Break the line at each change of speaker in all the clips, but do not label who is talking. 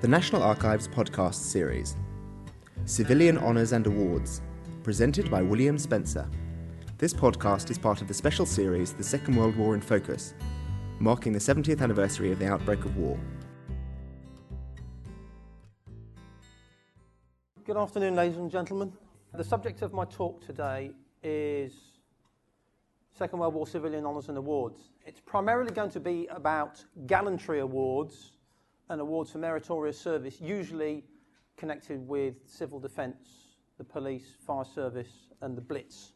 The National Archives podcast series Civilian Honours and Awards, presented by William Spencer. This podcast is part of the special series The Second World War in Focus, marking the 70th anniversary of the outbreak of war.
Good afternoon, ladies and gentlemen. The subject of my talk today is Second World War Civilian Honours and Awards. It's primarily going to be about gallantry awards and award for meritorious service, usually connected with civil defence, the police, fire service, and the Blitz,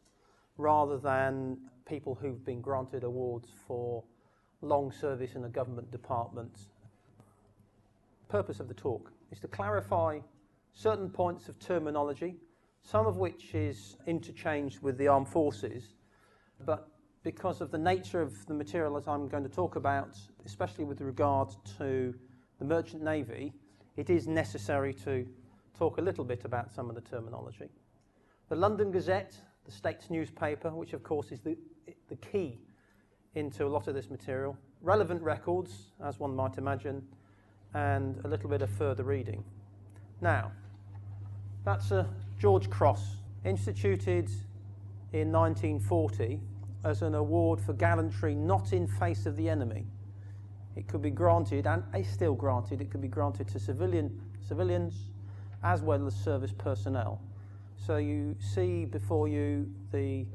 rather than people who've been granted awards for long service in a government department. Purpose of the talk is to clarify certain points of terminology, some of which is interchanged with the armed forces, but because of the nature of the material that I'm going to talk about, especially with regard to the Merchant Navy, it is necessary to talk a little bit about some of the terminology. The London Gazette, the state's newspaper, which of course is the, the key into a lot of this material, relevant records, as one might imagine, and a little bit of further reading. Now, that's a George Cross, instituted in 1940 as an award for gallantry not in face of the enemy. It could be granted, and is still granted, it could be granted to civilian, civilians as well as service personnel. So you see before you the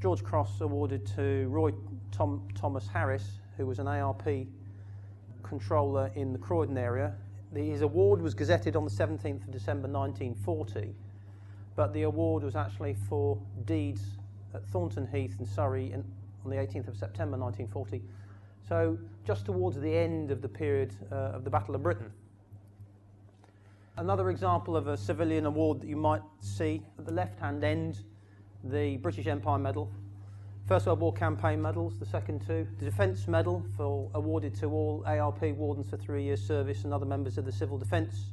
George Cross awarded to Roy Tom, Thomas Harris, who was an ARP controller in the Croydon area. His award was gazetted on the 17th of December 1940, but the award was actually for deeds at Thornton Heath in Surrey in, on the 18th of September 1940. So just towards the end of the period uh, of the Battle of Britain. Another example of a civilian award that you might see at the left-hand end, the British Empire Medal, First World War campaign medals, the second two, the Defence Medal for awarded to all ARP wardens for three years service and other members of the Civil Defence,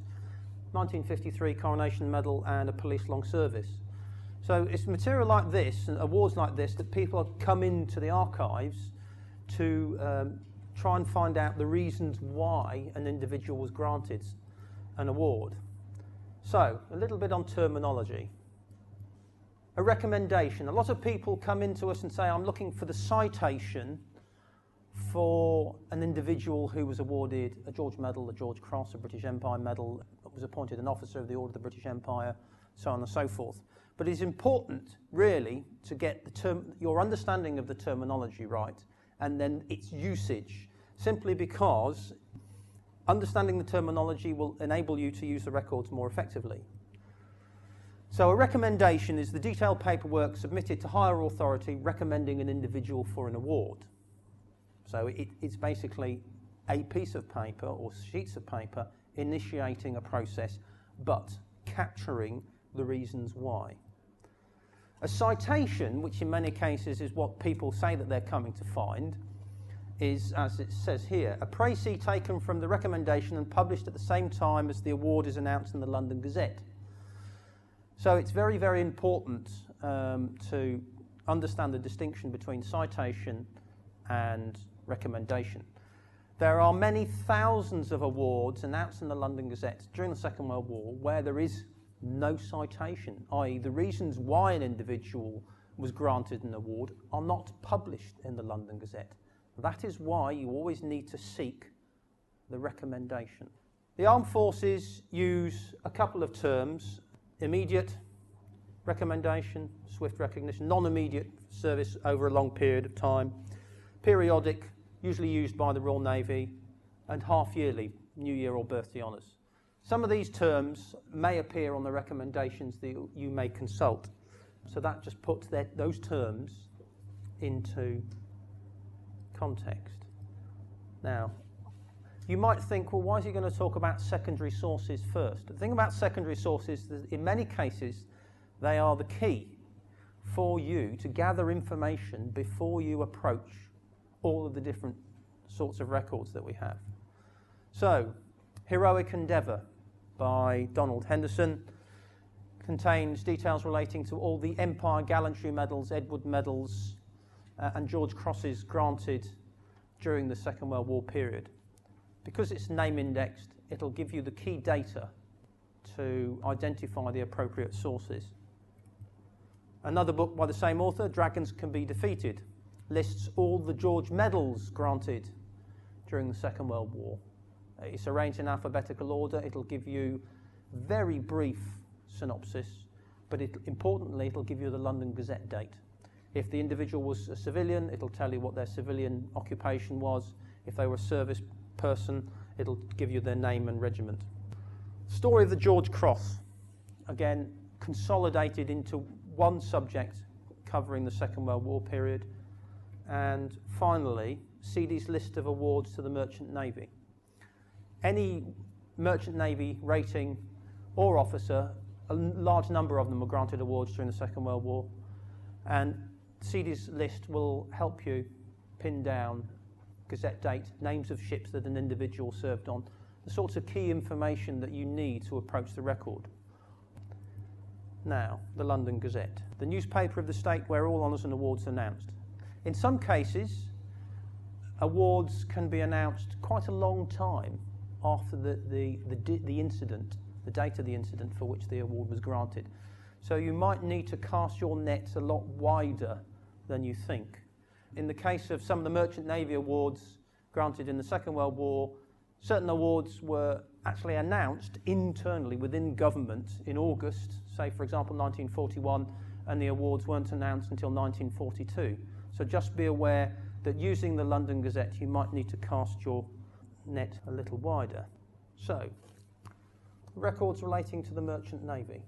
1953 Coronation Medal and a Police Long Service. So it's material like this and awards like this that people come into the archives to um, try and find out the reasons why an individual was granted an award. So, a little bit on terminology. A recommendation. A lot of people come into us and say, I'm looking for the citation for an individual who was awarded a George Medal, a George Cross, a British Empire Medal, was appointed an officer of the Order of the British Empire, so on and so forth. But it's important, really, to get term, your understanding of the terminology right and then its usage, simply because understanding the terminology will enable you to use the records more effectively. So, a recommendation is the detailed paperwork submitted to higher authority recommending an individual for an award. So, it, it's basically a piece of paper or sheets of paper initiating a process but capturing the reasons why. A citation, which in many cases is what people say that they're coming to find, is, as it says here, a précis taken from the recommendation and published at the same time as the award is announced in the London Gazette. So it's very, very important um, to understand the distinction between citation and recommendation. There are many thousands of awards announced in the London Gazette during the Second World War where there is no citation, i.e., the reasons why an individual was granted an award are not published in the London Gazette. That is why you always need to seek the recommendation. The armed forces use a couple of terms immediate recommendation, swift recognition, non immediate service over a long period of time, periodic, usually used by the Royal Navy, and half yearly, New Year or birthday honours. Some of these terms may appear on the recommendations that you may consult. So that just puts their, those terms into context. Now, you might think, well, why is he going to talk about secondary sources first? The thing about secondary sources is in many cases, they are the key for you to gather information before you approach all of the different sorts of records that we have. So, heroic endeavour by Donald Henderson contains details relating to all the Empire Gallantry Medals, Edward Medals, uh, and George Crosses granted during the Second World War period. Because it's name indexed, it'll give you the key data to identify the appropriate sources. Another book by the same author, Dragons Can Be Defeated, lists all the George medals granted during the Second World War. Uh, it's arranged in alphabetical order. It'll give you very brief synopsis, but it, importantly, it'll give you the London Gazette date. If the individual was a civilian, it'll tell you what their civilian occupation was. If they were a service person, it'll give you their name and regiment. Story of the George Cross, again, consolidated into one subject covering the Second World War period. And finally, Seedie's list of awards to the Merchant Navy. Any Merchant Navy rating or officer, a large number of them were granted awards during the Second World War. And Seedie's list will help you pin down Gazette date, names of ships that an individual served on, the sorts of key information that you need to approach the record. Now, the London Gazette, the newspaper of the state where all honours and awards are announced. In some cases, awards can be announced quite a long time after the, the, the, the incident, the date of the incident for which the award was granted. So you might need to cast your nets a lot wider than you think. In the case of some of the Merchant Navy awards granted in the Second World War, certain awards were actually announced internally within government in August, say, for example, 1941, and the awards weren't announced until 1942. So just be aware that using the London Gazette, you might need to cast your net a little wider. So, records relating to the Merchant Navy.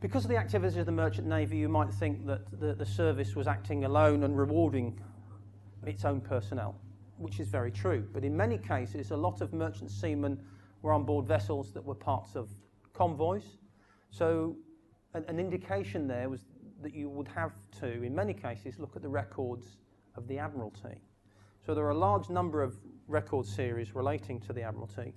Because of the activities of the Merchant Navy, you might think that the, the service was acting alone and rewarding its own personnel, which is very true. But in many cases, a lot of merchant seamen were on board vessels that were parts of convoys. So, an, an indication there was that you would have to, in many cases, look at the records of the Admiralty. So, there are a large number of record series relating to the Admiralty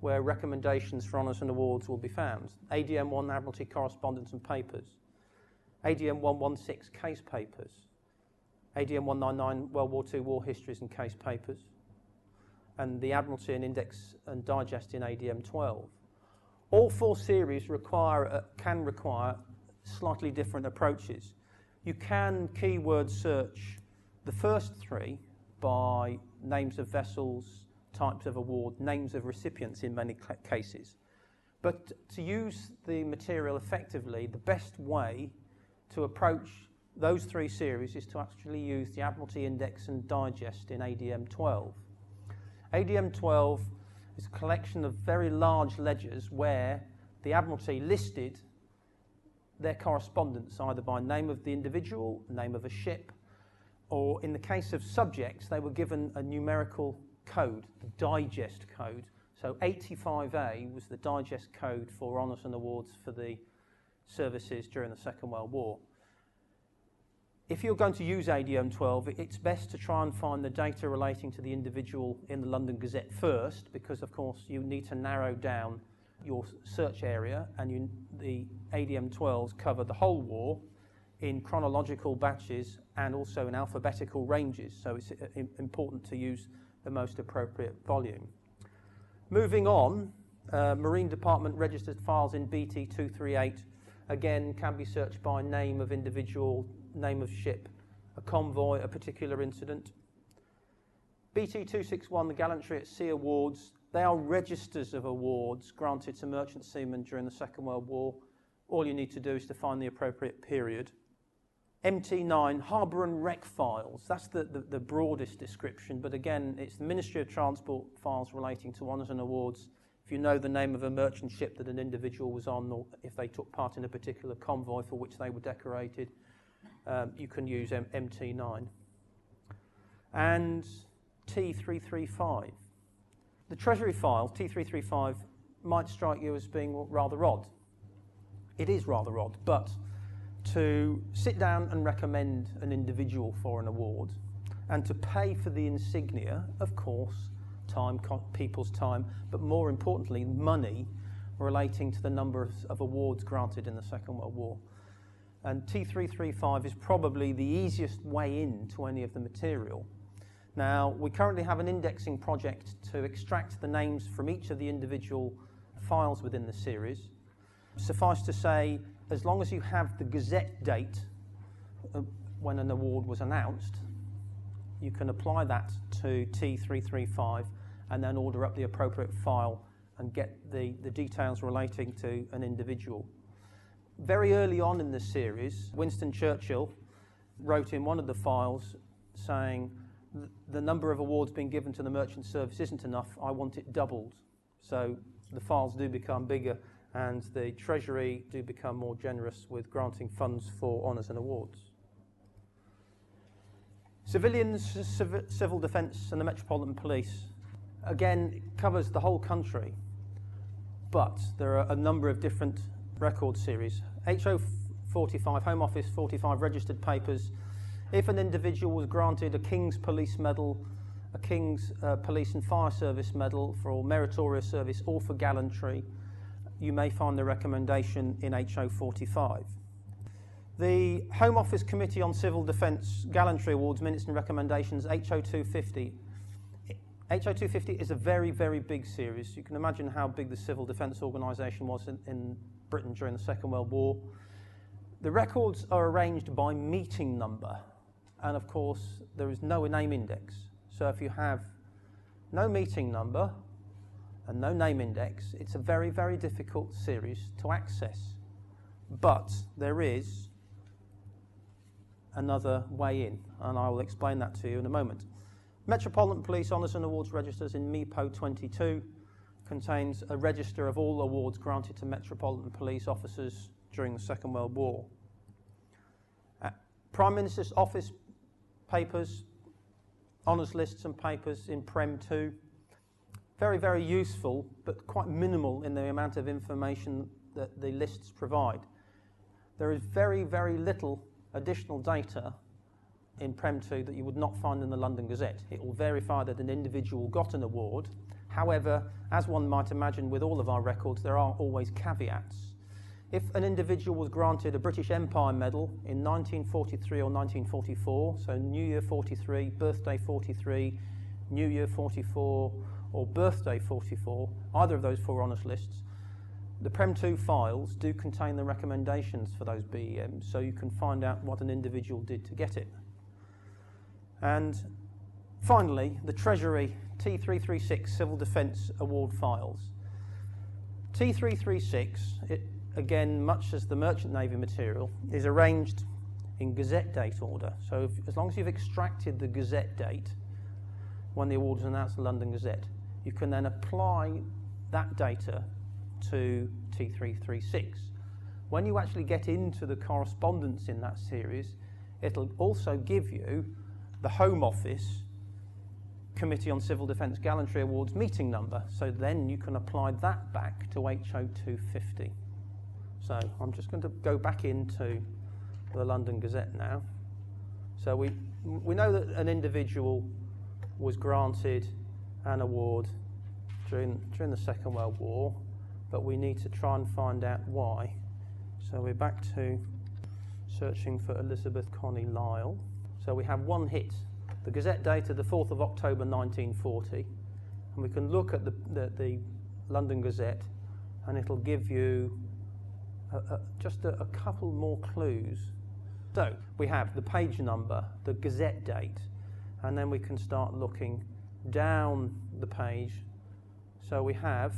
where recommendations for honours and awards will be found. ADM 1 Admiralty Correspondence and Papers, ADM 116 Case Papers, ADM 199 World War II War Histories and Case Papers, and the Admiralty and Index and Digest in ADM 12. All four series require, uh, can require slightly different approaches. You can keyword search the first three by names of vessels, types of award, names of recipients in many cases. But to use the material effectively, the best way to approach those three series is to actually use the Admiralty Index and Digest in ADM 12. ADM 12 is a collection of very large ledgers where the Admiralty listed their correspondence either by name of the individual, name of a ship, or in the case of subjects, they were given a numerical code, the digest code. So 85A was the digest code for honours and awards for the services during the Second World War. If you're going to use ADM 12, it's best to try and find the data relating to the individual in the London Gazette first, because of course you need to narrow down your search area, and you, the ADM 12s cover the whole war in chronological batches and also in alphabetical ranges. So it's uh, important to use the most appropriate volume. Moving on, uh, Marine Department registered files in BT 238 again can be searched by name of individual, name of ship, a convoy, a particular incident. BT 261, the Gallantry at Sea Awards, they are registers of awards granted to merchant seamen during the Second World War. All you need to do is to find the appropriate period. MT9, harbour and wreck files. That's the, the, the, broadest description, but again, it's the Ministry of Transport files relating to honours and awards. If you know the name of a merchant ship that an individual was on, or if they took part in a particular convoy for which they were decorated, um, you can use M- MT9. And T335. The Treasury file, T335, might strike you as being rather odd. It is rather odd, but to sit down and recommend an individual for an award and to pay for the insignia, of course, time, people's time, but more importantly, money relating to the number of, awards granted in the Second World War. And T335 is probably the easiest way in to any of the material Now, we currently have an indexing project to extract the names from each of the individual files within the series. Suffice to say, as long as you have the Gazette date uh, when an award was announced, you can apply that to T335 and then order up the appropriate file and get the, the details relating to an individual. Very early on in the series, Winston Churchill wrote in one of the files saying, the number of awards being given to the merchant service isn't enough, I want it doubled. So the files do become bigger and the Treasury do become more generous with granting funds for honours and awards. Civilians, civil defence and the Metropolitan Police, again, covers the whole country, but there are a number of different record series. HO 45, Home Office 45 registered papers. If an individual was granted a King's Police Medal, a King's uh, Police and Fire Service Medal for meritorious service or for gallantry, you may find the recommendation in HO 45. The Home Office Committee on Civil Defence Gallantry Awards Minutes and Recommendations, HO 250. HO 250 is a very, very big series. You can imagine how big the Civil Defence Organisation was in, in Britain during the Second World War. The records are arranged by meeting number, and of course, there is no name index. So if you have no meeting number and no name index, it's a very, very difficult series to access. But there is another way in, and I will explain that to you in a moment. Metropolitan Police Honours and Awards Registers in MEPO 22 contains a register of all awards granted to Metropolitan Police officers during the Second World War. Uh, Prime Minister's Office papers, honours lists and papers in Prem 2. Very, very useful, but quite minimal in the amount of information that the lists provide. There is very, very little additional data in Prem 2 that you would not find in the London Gazette. It will verify that an individual got an award. However, as one might imagine with all of our records, there are always caveats. If an individual was granted a British Empire Medal in 1943 or 1944, so New Year 43, Birthday 43, New Year 44, or Birthday 44, either of those four honours lists, the PREM2 files do contain the recommendations for those BEMs, so you can find out what an individual did to get it. And finally, the Treasury T336 Civil Defence Award files. T336, it, again, much as the Merchant Navy material, is arranged in Gazette date order. So if, as long as you've extracted the Gazette date when the award was announced in the London Gazette, you can then apply that data to T336. When you actually get into the correspondence in that series, it'll also give you the Home Office Committee on Civil Defence Gallantry Awards meeting number. So then you can apply that back to HO250. So I'm just going to go back into the London Gazette now. So we, we know that an individual was granted an award during, during the Second World War but we need to try and find out why. So we're back to searching for Elizabeth Connie Lyle. So we have one hit, the Gazette data, the 4th of October 1940, and we can look at the, the, the London Gazette and it'll give you a, a, just a, a couple more clues. So we have the page number, the Gazette date, and then we can start looking down the page. So we have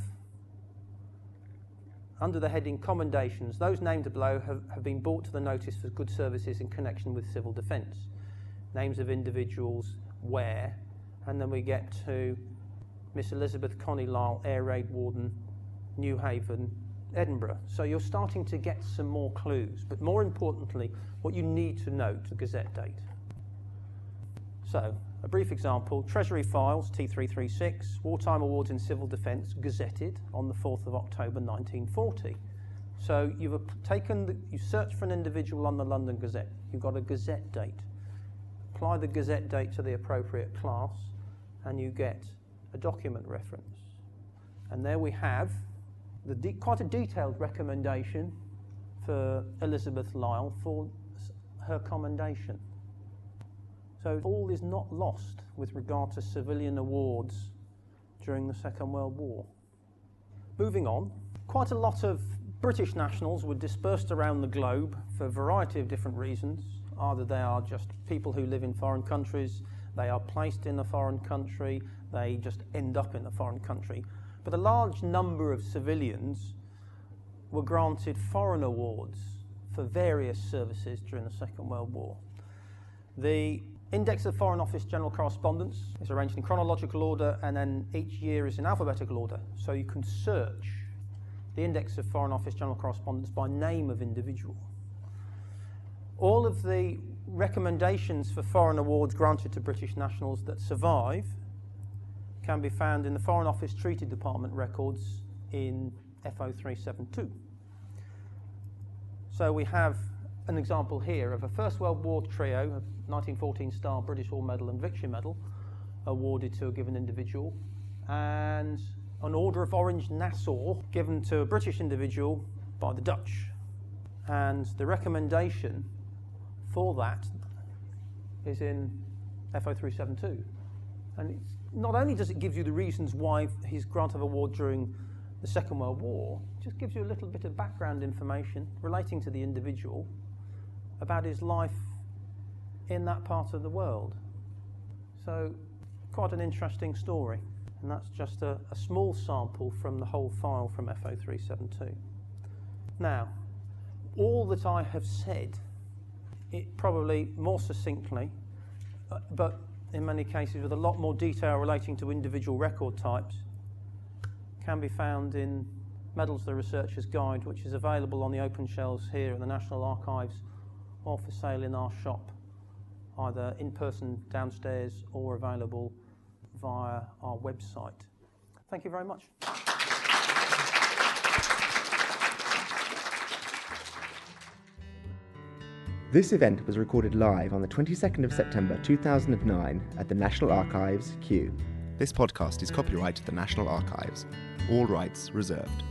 under the heading Commendations, those named below have, have been brought to the notice for good services in connection with civil defence. Names of individuals, where, and then we get to Miss Elizabeth Connie Lyle, Air Raid Warden, Newhaven, Edinburgh. So you're starting to get some more clues, but more importantly, what you need to note to Gazette date. So, a brief example Treasury Files T336, Wartime Awards in Civil Defence, gazetted on the 4th of October 1940. So, you've taken, the, you search for an individual on the London Gazette, you've got a Gazette date. Apply the Gazette date to the appropriate class, and you get a document reference. And there we have the quite a detailed recommendation for Elizabeth Lyle for her commendation. So all is not lost. with regard to civilian awards during the Second World War. Moving on, quite a lot of British nationals were dispersed around the globe for a variety of different reasons. Either they are just people who live in foreign countries, they are placed in a foreign country, they just end up in a foreign country. But a large number of civilians were granted foreign awards for various services during the Second World War. The Index of Foreign Office General Correspondence is arranged in chronological order and then each year is in alphabetical order. So you can search the Index of Foreign Office General Correspondence by name of individual. All of the recommendations for foreign awards granted to British nationals that survive can be found in the Foreign Office Treaty Department records in FO372. So we have an example here of a First World War trio, a 1914 Star British War Medal and Victory Medal, awarded to a given individual, and an Order of Orange Nassau given to a British individual by the Dutch. And the recommendation for that is in FO372. And not only does it give you the reasons why his grant of award during the Second World War, just gives you a little bit of background information relating to the individual about his life in that part of the world. So, quite an interesting story. And that's just a, a small sample from the whole file from FO372. Now, all that I have said, it probably more succinctly, uh, but in many cases with a lot more detail relating to individual record types, can be found in Medals the Researcher's Guide, which is available on the open shelves here at the National Archives or for sale in our shop, either in person downstairs or available via our website. Thank you very much.
This event was recorded live on the 22nd of September 2009 at the National Archives, Kew. This podcast is copyright to the National Archives. All rights reserved.